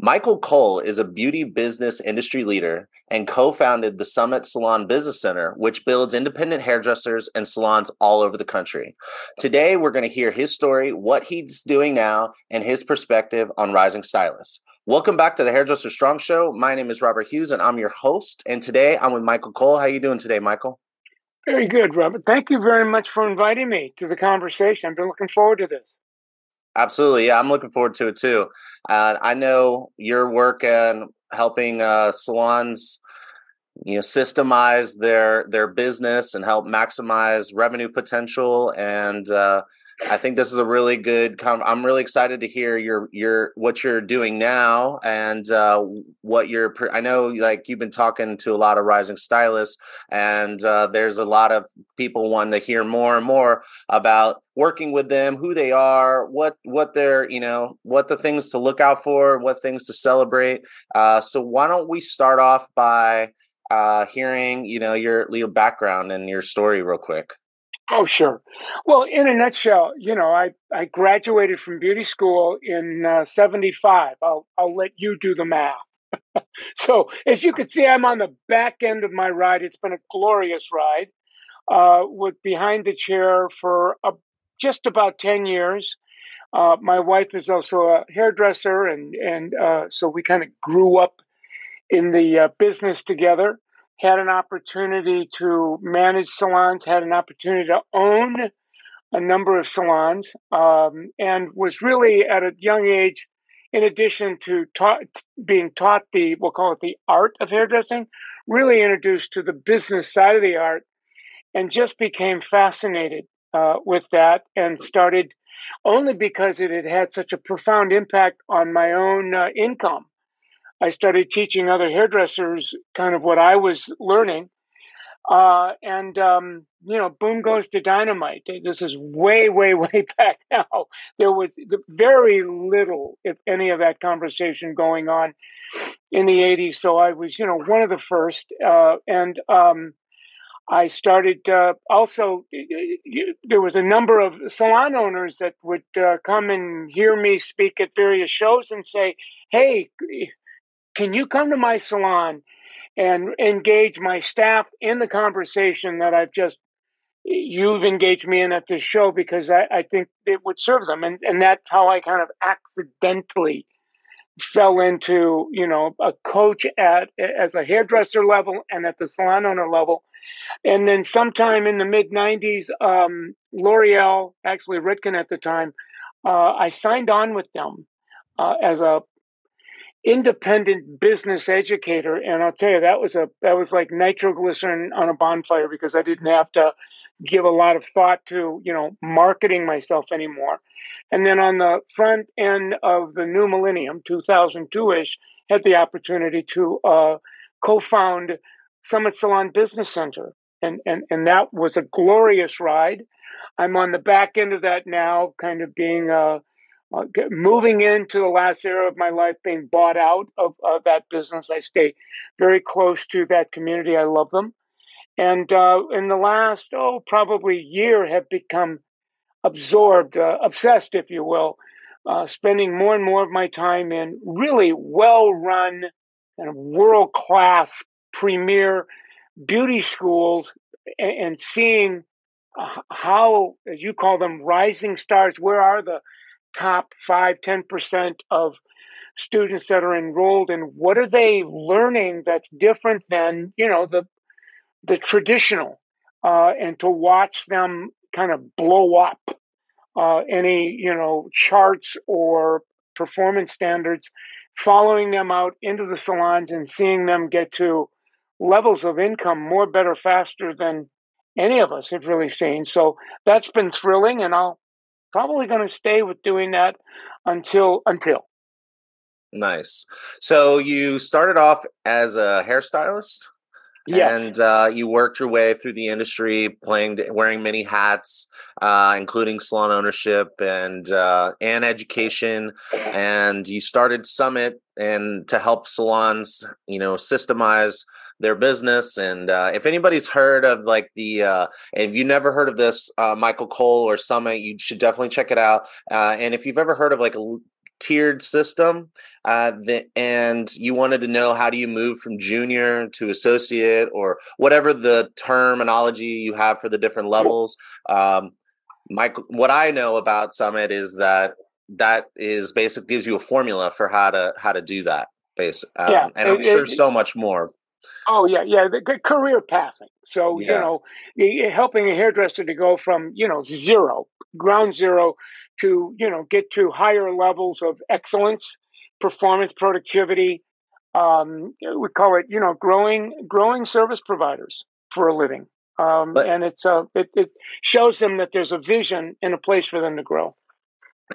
Michael Cole is a beauty business industry leader and co founded the Summit Salon Business Center, which builds independent hairdressers and salons all over the country. Today, we're going to hear his story, what he's doing now, and his perspective on rising stylists. Welcome back to the Hairdresser Strong Show. My name is Robert Hughes, and I'm your host. And today, I'm with Michael Cole. How are you doing today, Michael? Very good, Robert. Thank you very much for inviting me to the conversation. I've been looking forward to this. Absolutely. Yeah, I'm looking forward to it too. Uh, I know your work and helping uh, salons you know systemize their their business and help maximize revenue potential and uh, I think this is a really good. Com- I'm really excited to hear your your what you're doing now and uh, what you're. I know like you've been talking to a lot of rising stylists, and uh, there's a lot of people wanting to hear more and more about working with them, who they are, what what they're you know what the things to look out for, what things to celebrate. Uh, so why don't we start off by uh, hearing you know your your background and your story real quick. Oh, sure. Well, in a nutshell, you know, I, I graduated from beauty school in uh, 75. I'll, I'll let you do the math. so, as you can see, I'm on the back end of my ride. It's been a glorious ride uh, with behind the chair for just about 10 years. Uh, my wife is also a hairdresser, and, and uh, so we kind of grew up in the uh, business together had an opportunity to manage salons, had an opportunity to own a number of salons, um, and was really at a young age, in addition to ta- being taught the, we'll call it the art of hairdressing, really introduced to the business side of the art and just became fascinated uh, with that and started only because it had had such a profound impact on my own uh, income I started teaching other hairdressers kind of what I was learning. Uh, and, um, you know, boom goes the dynamite. This is way, way, way back now. There was very little, if any, of that conversation going on in the 80s. So I was, you know, one of the first. Uh, and um, I started uh, also, there was a number of salon owners that would uh, come and hear me speak at various shows and say, hey, can you come to my salon and engage my staff in the conversation that I've just you've engaged me in at this show because I, I think it would serve them. And and that's how I kind of accidentally fell into, you know, a coach at as a hairdresser level and at the salon owner level. And then sometime in the mid 90s, um, L'Oreal, actually Redken at the time, uh, I signed on with them uh, as a independent business educator and i'll tell you that was a that was like nitroglycerin on a bonfire because i didn't have to give a lot of thought to you know marketing myself anymore. And then on the front end of the new millennium 2002ish had the opportunity to uh, co-found summit salon business center. And, and and that was a glorious ride. I'm on the back end of that now kind of being a uh, moving into the last era of my life, being bought out of, that business, I stay very close to that community. I love them. And uh, in the last, oh, probably year, have become absorbed, uh, obsessed, if you will, uh, spending more and more of my time in really well run and world class premier beauty schools and, and seeing how, as you call them, rising stars, where are the top 5 10% of students that are enrolled and what are they learning that's different than you know the the traditional uh, and to watch them kind of blow up uh, any you know charts or performance standards following them out into the salons and seeing them get to levels of income more better faster than any of us have really seen. So that's been thrilling and i'll probably going to stay with doing that until until. Nice. So you started off as a hairstylist. Yes. And uh, you worked your way through the industry, playing, wearing many hats, uh, including salon ownership and uh, and education. And you started Summit and to help salons, you know, systemize their business. And uh, if anybody's heard of like the, uh, if you never heard of this, uh, Michael Cole or Summit, you should definitely check it out. Uh, and if you've ever heard of like a tiered system, uh, the, and you wanted to know how do you move from junior to associate or whatever the terminology you have for the different levels. Um, Mike, what I know about Summit is that that is basic gives you a formula for how to how to do that. Base, um, yeah, and I'm it, sure it, so much more. Oh yeah, yeah, the, career pathing. So yeah. you know, helping a hairdresser to go from you know zero, ground zero, to you know get to higher levels of excellence, performance, productivity. Um, we call it you know growing growing service providers for a living. Um, but, and it's uh, it, it shows them that there's a vision and a place for them to grow.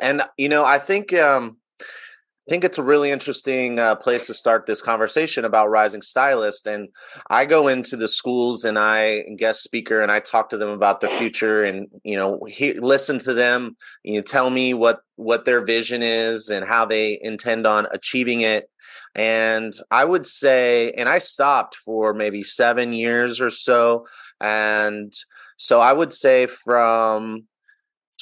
And you know, I think um, I think it's a really interesting uh, place to start this conversation about rising stylist. And I go into the schools and I guest speaker and I talk to them about the future and you know he, listen to them. You know, tell me what what their vision is and how they intend on achieving it. And I would say, and I stopped for maybe seven years or so. And so I would say from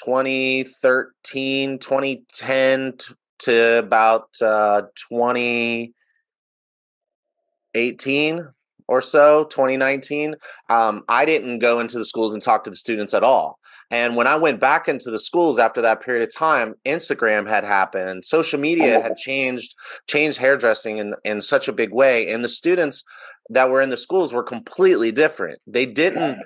2013, 2010 to about uh, 2018 or so, 2019, um, I didn't go into the schools and talk to the students at all. And when I went back into the schools after that period of time, Instagram had happened, social media had changed, changed hairdressing in, in such a big way. And the students that were in the schools were completely different. They didn't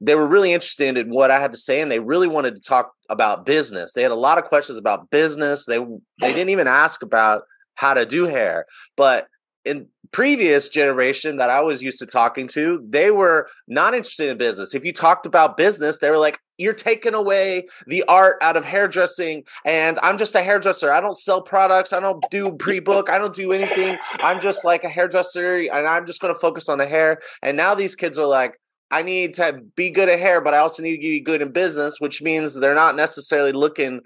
they were really interested in what I had to say, and they really wanted to talk about business. They had a lot of questions about business. They they didn't even ask about how to do hair, but in previous generation that I was used to talking to, they were not interested in business. If you talked about business, they were like, "You're taking away the art out of hairdressing." And I'm just a hairdresser. I don't sell products. I don't do pre-book. I don't do anything. I'm just like a hairdresser, and I'm just going to focus on the hair. And now these kids are like, I need to be good at hair, but I also need to be good in business, which means they're not necessarily looking.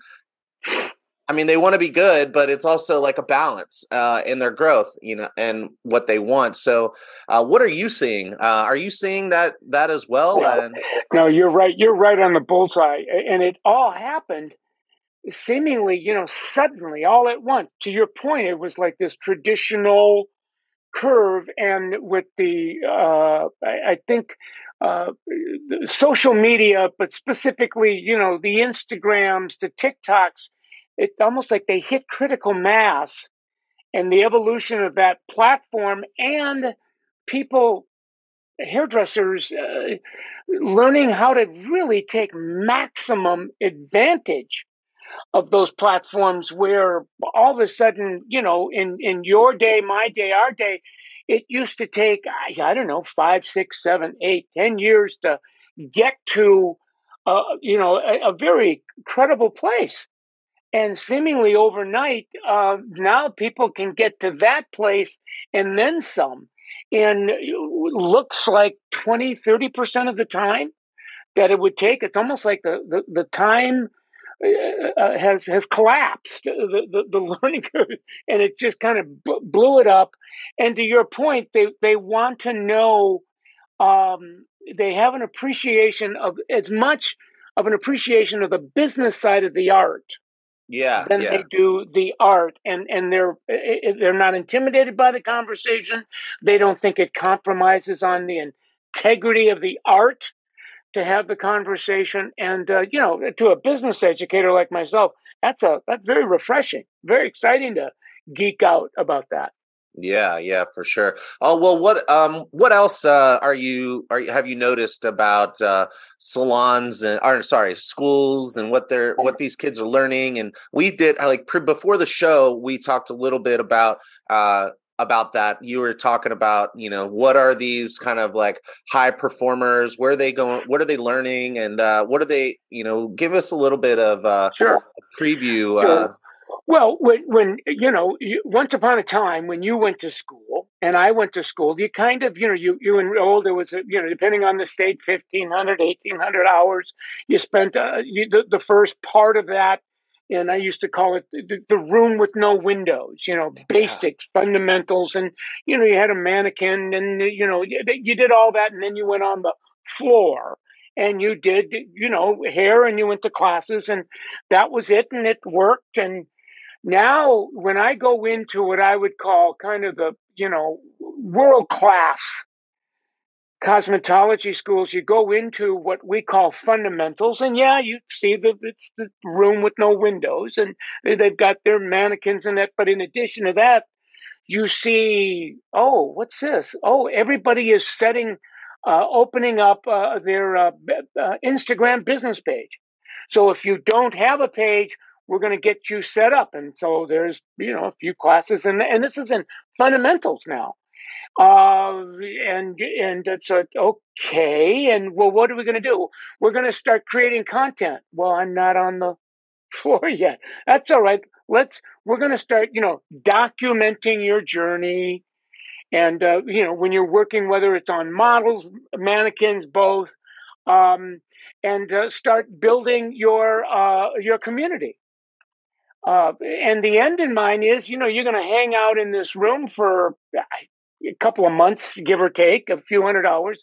I mean, they want to be good, but it's also like a balance uh, in their growth, you know, and what they want. So, uh, what are you seeing? Uh, are you seeing that that as well? and- no, you're right. You're right on the bullseye, and it all happened seemingly, you know, suddenly, all at once. To your point, it was like this traditional curve, and with the, uh, I, I think uh, social media, but specifically, you know, the Instagrams, the TikToks, it's almost like they hit critical mass and the evolution of that platform and people, hairdressers, uh, learning how to really take maximum advantage of those platforms where all of a sudden, you know, in, in your day, my day, our day, it used to take, I don't know, five, six, seven, eight, ten years to get to, uh, you know, a, a, very credible place. And seemingly overnight, uh, now people can get to that place and then some. And looks like 20, 30% of the time that it would take. It's almost like the, the, the time uh, uh, has has collapsed the, the, the learning curve and it just kind of b- blew it up. And to your point they they want to know um, they have an appreciation of as much of an appreciation of the business side of the art yeah than yeah. they do the art and and they're they're not intimidated by the conversation. They don't think it compromises on the integrity of the art to have the conversation. And uh, you know, to a business educator like myself, that's a that's very refreshing, very exciting to geek out about that. Yeah, yeah, for sure. Oh well, what um, what else uh, are you are you have you noticed about uh, salons and or sorry schools and what they're what these kids are learning? And we did like pre- before the show, we talked a little bit about uh, about that. You were talking about you know what are these kind of like high performers? Where are they going what are they learning? And uh, what are they you know give us a little bit of uh sure. preview uh, well when when you know you, once upon a time when you went to school and i went to school you kind of you know you you enrolled it was a, you know depending on the state 1500 1800 hours you spent uh, you, the, the first part of that and I used to call it the, the room with no windows, you know, basics, yeah. fundamentals. And, you know, you had a mannequin and, you know, you, you did all that. And then you went on the floor and you did, you know, hair and you went to classes and that was it. And it worked. And now when I go into what I would call kind of the, you know, world class cosmetology schools, you go into what we call fundamentals, and yeah, you see that it's the room with no windows, and they've got their mannequins in it. But in addition to that, you see, oh, what's this? Oh, everybody is setting, uh, opening up uh, their uh, uh Instagram business page. So if you don't have a page, we're going to get you set up. And so there's, you know, a few classes, and and this is in fundamentals now. Uh, and and it's a, okay. And well, what are we going to do? We're going to start creating content. Well, I'm not on the floor yet. That's all right. Let's. We're going to start. You know, documenting your journey, and uh, you know when you're working, whether it's on models, mannequins, both, um, and uh, start building your uh, your community. Uh, and the end in mind is, you know, you're going to hang out in this room for a couple of months, give or take, a few hundred dollars.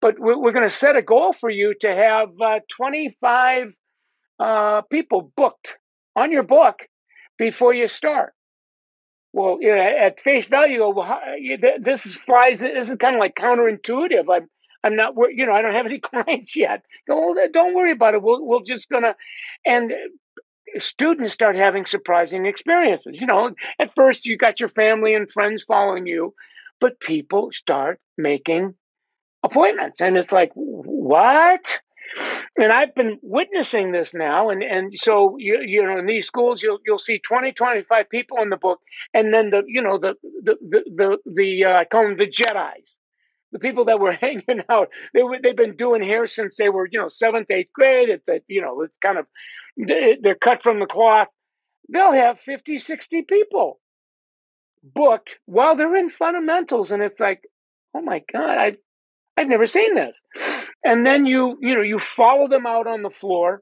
But we're, we're going to set a goal for you to have uh, 25 uh, people booked on your book before you start. Well, you know, at face value, this is flies. This is kind of like counterintuitive. I'm, I'm not, you know, I don't have any clients yet. Don't, don't worry about it. We'll, we're just gonna, and students start having surprising experiences. You know, at first you got your family and friends following you, but people start making appointments. And it's like, what? And I've been witnessing this now. And, and so, you, you know, in these schools, you'll, you'll see 20, 25 people in the book. And then the, you know, the, the, the, the, the uh, I call them the Jedi's. The people that were hanging out, they were, they've been doing hair since they were, you know, seventh, eighth grade. It's a, you know, it's kind of, they're cut from the cloth. They'll have 50, 60 people booked while they're in fundamentals and it's like oh my god i I've never seen this. And then you, you know, you follow them out on the floor.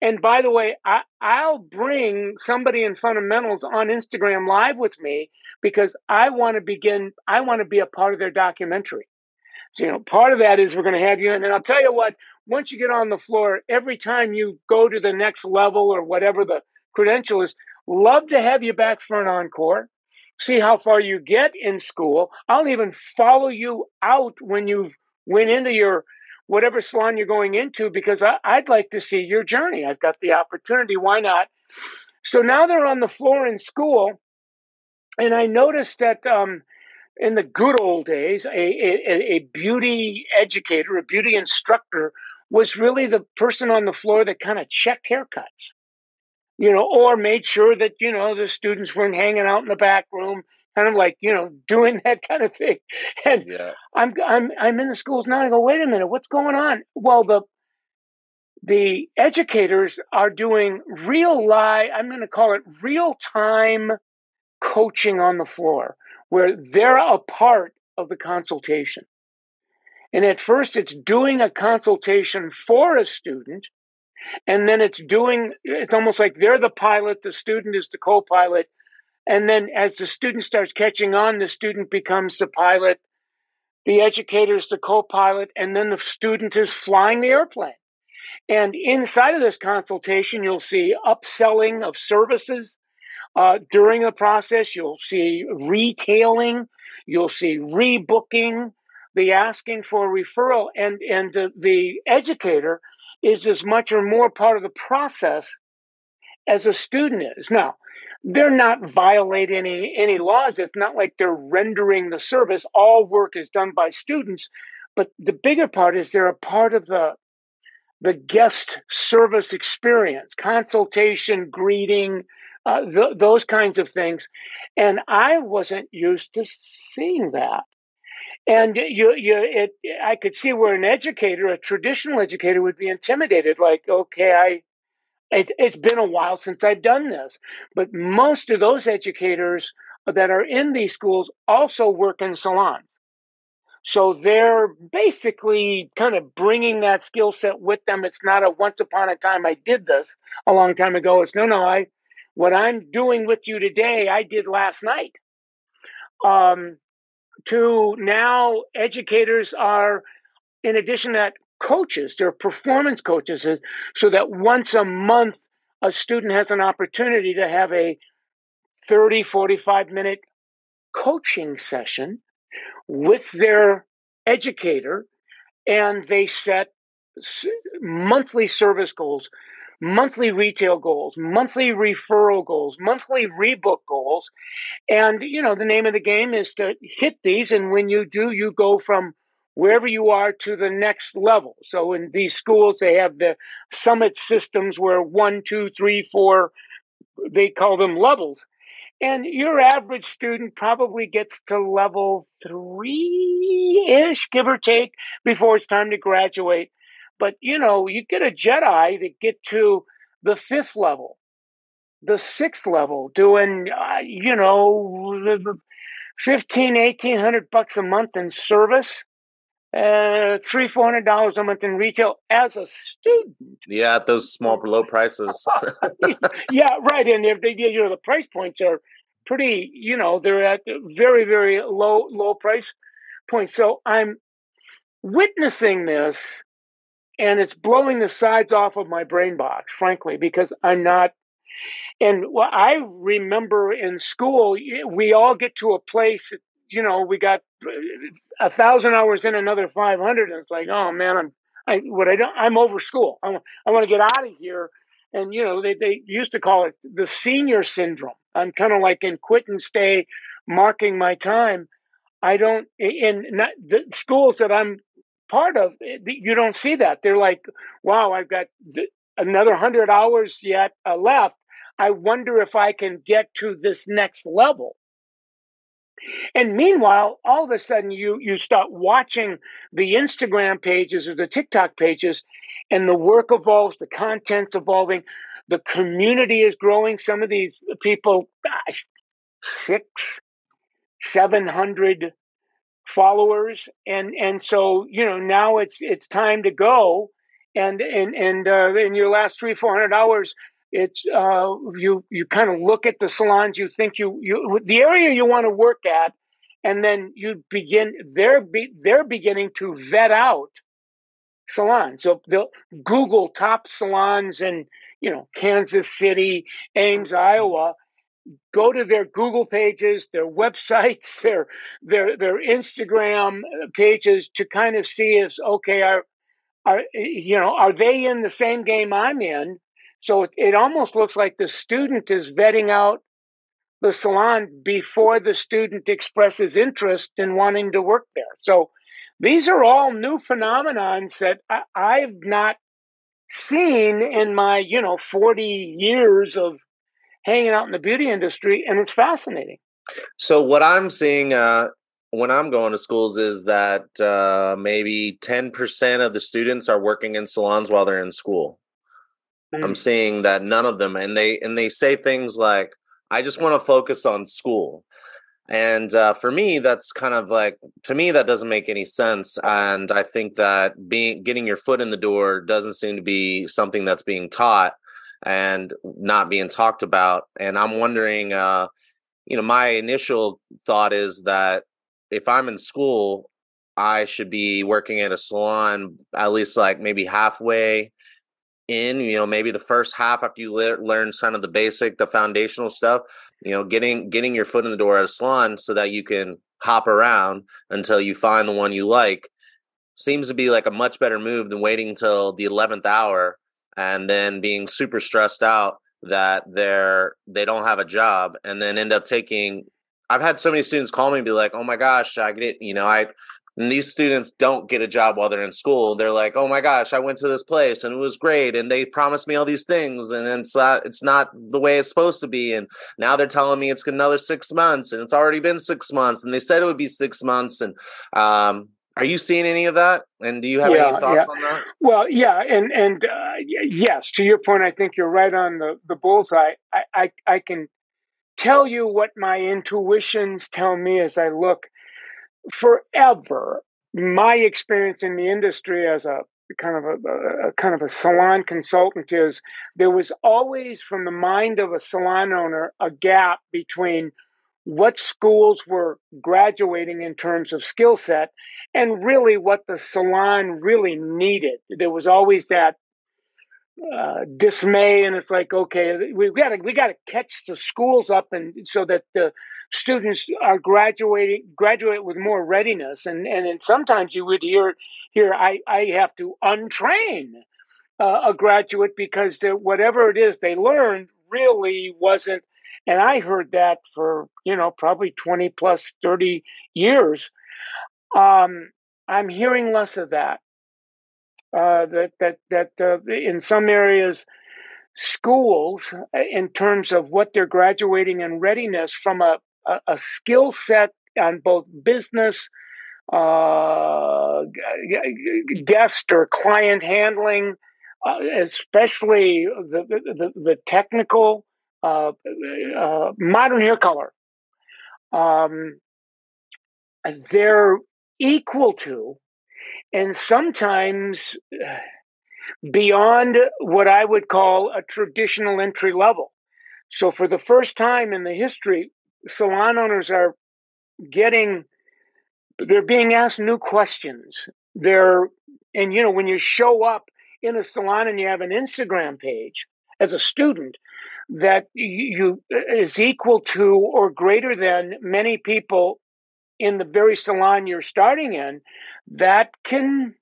And by the way, I, I'll bring somebody in fundamentals on Instagram live with me because I want to begin, I want to be a part of their documentary. So, you know, part of that is we're going to have you. And I'll tell you what, once you get on the floor, every time you go to the next level or whatever the credential is, love to have you back for an encore see how far you get in school. I'll even follow you out when you've went into your whatever salon you're going into because I, would like to see your journey. I've got the opportunity. Why not? So now they're on the floor in school, and I noticed that um, in the good old days, a, a, a beauty educator, a beauty instructor, was really the person on the floor that kind of checked haircuts you know, or made sure that, you know, the students weren't hanging out in the back room, kind of like, you know, doing that kind of thing. And yeah. I'm I'm I'm in the schools now. I go, wait a minute, what's going on? Well, the the educators are doing real live, I'm going to call it real time coaching on the floor, where they're a part of the consultation. And at first, it's doing a consultation for a student and then it's doing it's almost like they're the pilot the student is the co-pilot. And then as the student starts catching on the student becomes the pilot the educator is the co-pilot and then the student is flying the airplane. And inside of this consultation you'll see upselling of services uh, during the process. You'll see retailing you'll see rebooking the asking for referral and and the, the educator is as much or more part of the process as a student is. Now, they're not violating any, any laws. It's not like they're rendering the service. All work is done by students. But the bigger part is they're a part of the the guest service experience, consultation, greeting, uh, th- those kinds of things. And I wasn't used to seeing that. And you, you, it, I could see where an educator, a traditional educator, would be intimidated. Like, okay, I, it, it's been a while since I've done this. But most of those educators that are in these schools also work in salons. So they're basically kind of bringing that skill set with them. It's not a once upon a time I did this a long time ago. It's no, no, I, what I'm doing with you today, I did last night. Um, to now educators are, in addition to that, coaches. They're performance coaches, so that once a month a student has an opportunity to have a 30, 45 minute coaching session with their educator and they set monthly service goals, monthly retail goals, monthly referral goals, monthly rebook goals. And, you know, the name of the game is to hit these. And when you do, you go from wherever you are to the next level. So in these schools, they have the summit systems where one, two, three, four, they call them levels. And your average student probably gets to level three ish, give or take, before it's time to graduate. But you know, you get a Jedi to get to the fifth level, the sixth level, doing, uh, you know, 15, 1800 bucks a month in service uh, three, four hundred dollars a month in retail as a student. Yeah, at those small low prices. yeah, right. And if they, you know, the price points are pretty, you know, they're at very, very low, low price points. So I'm witnessing this, and it's blowing the sides off of my brain box, frankly, because I'm not. And what I remember in school, we all get to a place you know, we got uh, a thousand hours in another 500. And it's like, oh man, I'm, I, what I don't, I'm over school. I, I want to get out of here. And, you know, they, they used to call it the senior syndrome. I'm kind of like in quit and stay, marking my time. I don't, in not, the schools that I'm part of, eh, you don't see that. They're like, wow, I've got another hundred hours yet uh, left. I wonder if I can get to this next level. And meanwhile, all of a sudden you you start watching the Instagram pages or the TikTok pages, and the work evolves, the content's evolving, the community is growing. Some of these people, gosh, six, seven hundred followers, and and so you know now it's it's time to go, and and and uh, in your last three four hundred hours, it's uh, you you kind of look at the salons you think you you the area you want to work at, and then you begin they're be, they're beginning to vet out salons. So they'll Google top salons in you know Kansas City, Ames, Iowa. Go to their Google pages, their websites, their their their Instagram uh, pages to kind of see if okay are are you know are they in the same game I'm in so it, it almost looks like the student is vetting out the salon before the student expresses interest in wanting to work there. So these are all new phenomenons that I, I've not seen in my, you know, 40 years of hanging out in the beauty industry, and it's fascinating. So what I'm seeing uh, when I'm going to schools is that uh, maybe 10% of the students are working in salons while they're in school. Mm. I'm seeing that none of them, and they and they say things like, "I just want to focus on school." And uh, for me, that's kind of like to me that doesn't make any sense. And I think that being getting your foot in the door doesn't seem to be something that's being taught and not being talked about. And I'm wondering, uh, you know, my initial thought is that if I'm in school, I should be working at a salon at least like maybe halfway in you know maybe the first half after you le- learn kind of the basic the foundational stuff you know getting getting your foot in the door at a salon so that you can hop around until you find the one you like seems to be like a much better move than waiting until the 11th hour and then being super stressed out that they're they don't have a job and then end up taking I've had so many students call me and be like, "Oh my gosh, I get you know, I and these students don't get a job while they're in school. They're like, "Oh my gosh, I went to this place and it was great, and they promised me all these things, and it's not it's not the way it's supposed to be." And now they're telling me it's another six months, and it's already been six months, and they said it would be six months. And um, are you seeing any of that? And do you have yeah, any thoughts yeah. on that? Well, yeah, and and uh, yes, to your point, I think you're right on the the bullseye. I I, I can tell you what my intuitions tell me as I look forever, my experience in the industry as a kind of a, a, kind of a salon consultant is there was always from the mind of a salon owner a gap between what schools were graduating in terms of skill set and really what the salon really needed there was always that uh, dismay, and it's like, okay, we got to we got to catch the schools up, and so that the students are graduating graduate with more readiness, and and sometimes you would hear here I I have to untrain uh, a graduate because whatever it is they learned really wasn't. And I heard that for you know probably twenty plus thirty years. Um, I'm hearing less of that. Uh, that that that uh, in some areas, schools, uh, in terms of what they're graduating and readiness from a a, a skill set on both business, uh, guest or client handling, uh, especially the the, the technical uh, uh, modern hair color. Um, they're equal to, and sometimes beyond what I would call a traditional entry level. So, for the first time in the history, salon owners are getting, they're being asked new questions. They're, and you know, when you show up in a salon and you have an Instagram page as a student that you is equal to or greater than many people in the very salon you're starting in, that can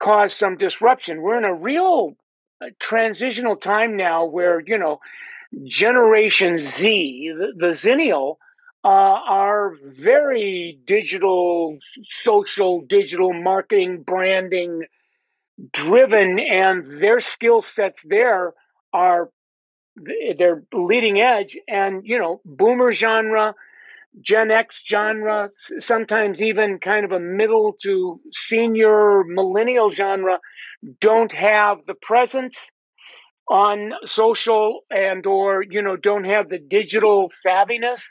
cause some disruption. We're in a real uh, transitional time now where, you know, Generation Z, the, the Zennial, uh, are very digital, social, digital marketing, branding driven, and their skill sets there are they're leading edge. And you know, boomer genre, Gen X genre, sometimes even kind of a middle to senior millennial genre, don't have the presence on social and or you know don't have the digital savviness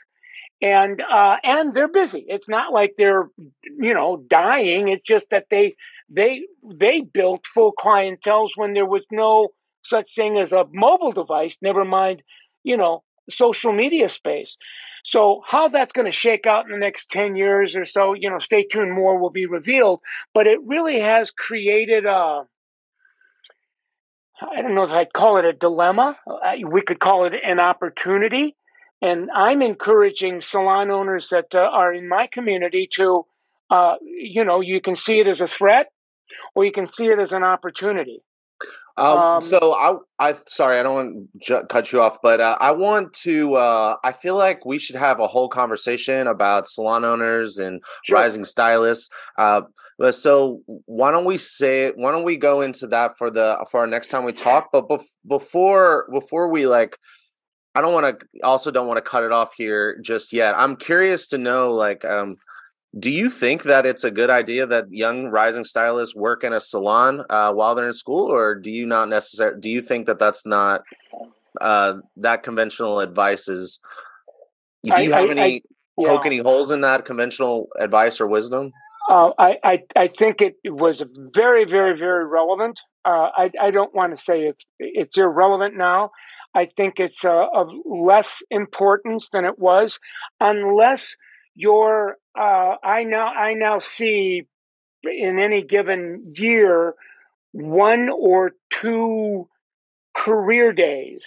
and uh, and they're busy. It's not like they're you know dying. It's just that they they they built full clientels when there was no such thing as a mobile device. Never mind, you know, social media space. So how that's going to shake out in the next 10 years or so, you know, stay tuned, more will be revealed. But it really has created a, I don't know if I'd call it a dilemma. We could call it an opportunity. And I'm encouraging salon owners that uh, are in my community to, uh, you know, you can see it as a threat or you can see it as an opportunity. Um, um, so I, I, sorry, I don't want to cut you off, but uh, I want to. Uh, I feel like we should have a whole conversation about salon owners and sure. rising stylists. Uh, so why don't we say? Why don't we go into that for the for our next time we talk? But bef- before before we like, I don't want to. Also, don't want to cut it off here just yet. I'm curious to know, like, um, do you think that it's a good idea that young rising stylists work in a salon uh, while they're in school, or do you not necessarily? Do you think that that's not uh, that conventional advice is? Do you I, have I, any I, yeah. poke any holes in that conventional advice or wisdom? Uh, I, I I think it was very very very relevant. Uh, I I don't want to say it's it's irrelevant now. I think it's uh, of less importance than it was, unless your uh, I now I now see in any given year one or two career days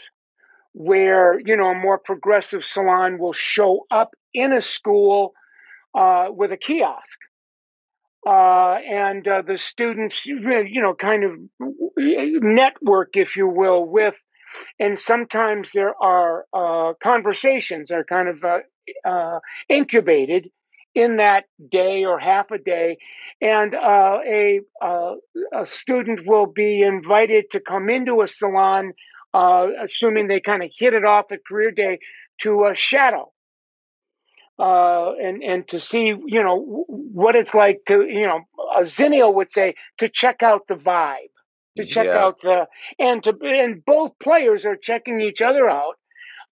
where you know a more progressive salon will show up in a school uh, with a kiosk. Uh, and uh, the students you know kind of network if you will with and sometimes there are uh, conversations. Are kind of uh, uh, incubated in that day or half a day, and uh, a, uh, a student will be invited to come into a salon, uh, assuming they kind of hit it off at career day, to a shadow. Uh, and and to see you know what it's like to you know a zennial would say to check out the vibe to check yeah. out the and to and both players are checking each other out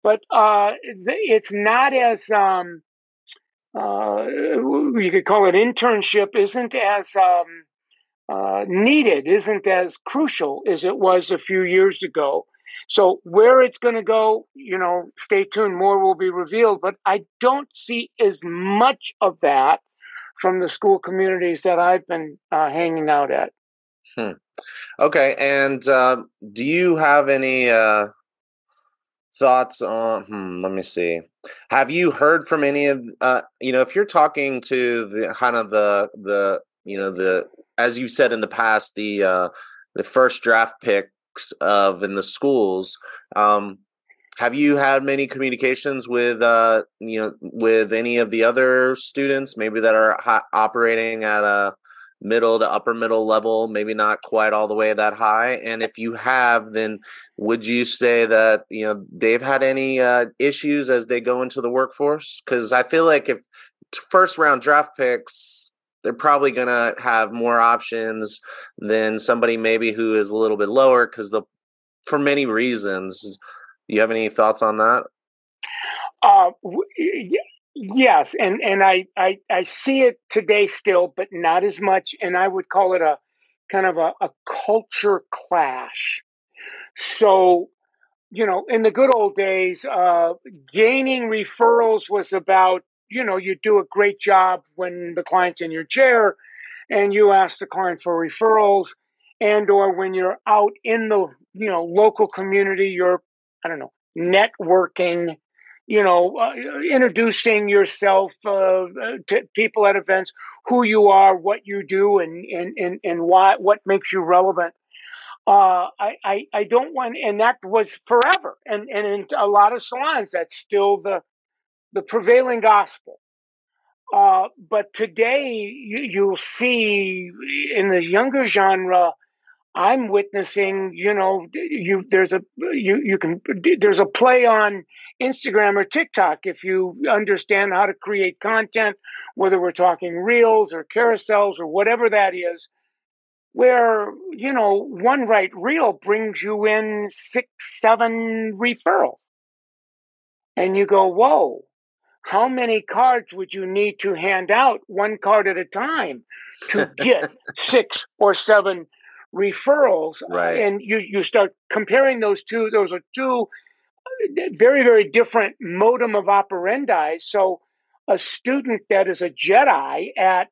but uh, it's not as um, uh, you could call it internship isn't as um, uh, needed, isn't as crucial as it was a few years ago. So where it's going to go, you know, stay tuned. More will be revealed, but I don't see as much of that from the school communities that I've been uh, hanging out at. Hmm. Okay, and uh, do you have any uh, thoughts on? Hmm, let me see. Have you heard from any of uh, you know if you're talking to the kind of the the you know the as you said in the past the uh, the first draft picks of in the schools. Um, have you had many communications with uh, you know with any of the other students maybe that are ha- operating at a middle to upper middle level, maybe not quite all the way that high. And if you have, then would you say that you know they've had any uh, issues as they go into the workforce? Because I feel like if first round draft picks, they're probably going to have more options than somebody maybe who is a little bit lower because the for many reasons. You have any thoughts on that? Uh, Yes, and and I, I I see it today still, but not as much. And I would call it a kind of a, a culture clash. So, you know, in the good old days, uh, gaining referrals was about you know you do a great job when the client's in your chair, and you ask the client for referrals, and or when you're out in the you know local community, you're I don't know networking you know, uh, introducing yourself uh, to people at events, who you are, what you do, and and and, and why, what makes you relevant. Uh, I, I I don't want, and that was forever, and and in a lot of salons, that's still the the prevailing gospel. Uh, but today, you, you'll see in the younger genre I'm witnessing, you know, you there's a you you can there's a play on Instagram or TikTok if you understand how to create content, whether we're talking reels or carousels or whatever that is, where you know one right reel brings you in six seven referrals, and you go, whoa, how many cards would you need to hand out one card at a time to get six or seven referrals uh, right. and you you start comparing those two those are two uh, very very different modem of operandi so a student that is a jedi at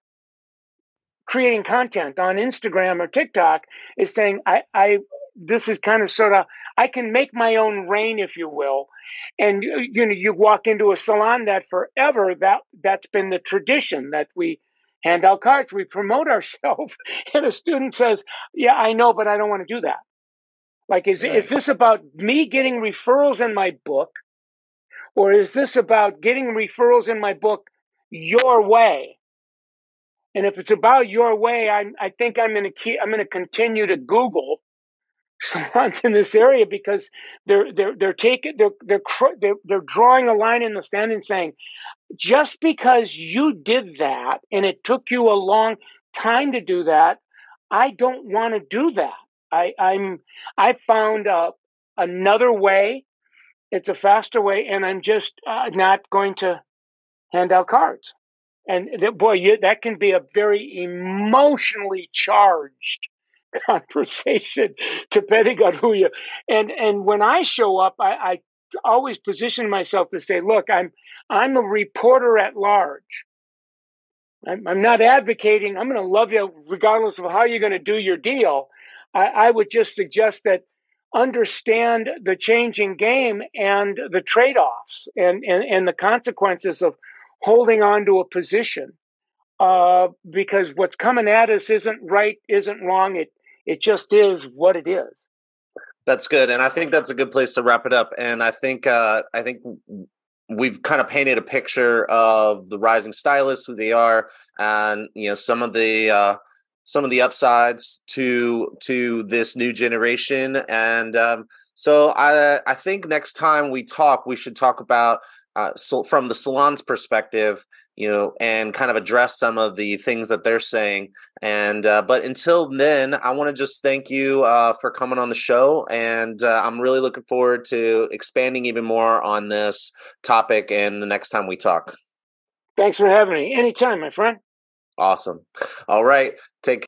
creating content on instagram or tiktok is saying i i this is kind of sort of i can make my own rain if you will and you know you walk into a salon that forever that that's been the tradition that we hand out cards, we promote ourselves. And a student says, Yeah, I know, but I don't want to do that. Like, is, right. is this about me getting referrals in my book? Or is this about getting referrals in my book your way? And if it's about your way, I, I think I'm going to keep, I'm going to continue to Google salons in this area because they're they're they're taking they're they're they're, they're drawing a line in the sand and saying just because you did that and it took you a long time to do that, I don't want to do that. I, I'm I found uh, another way. It's a faster way, and I'm just uh, not going to hand out cards. And boy, you, that can be a very emotionally charged conversation, depending on who you. And and when I show up, I, I always position myself to say, look, I'm I'm a reporter at large. I'm, I'm not advocating, I'm going to love you regardless of how you're going to do your deal. I, I would just suggest that understand the changing game and the trade offs and, and, and the consequences of holding on to a position. Uh, because what's coming at us isn't right, isn't wrong. It, it just is what it is. That's good, and I think that's a good place to wrap it up. And I think uh, I think we've kind of painted a picture of the rising stylists, who they are, and you know some of the uh, some of the upsides to to this new generation. And um, so I I think next time we talk, we should talk about uh, so from the salon's perspective you know, and kind of address some of the things that they're saying. And uh, but until then, I want to just thank you uh, for coming on the show, and uh, I'm really looking forward to expanding even more on this topic. And the next time we talk. Thanks for having me. Anytime, my friend. Awesome. All right. Take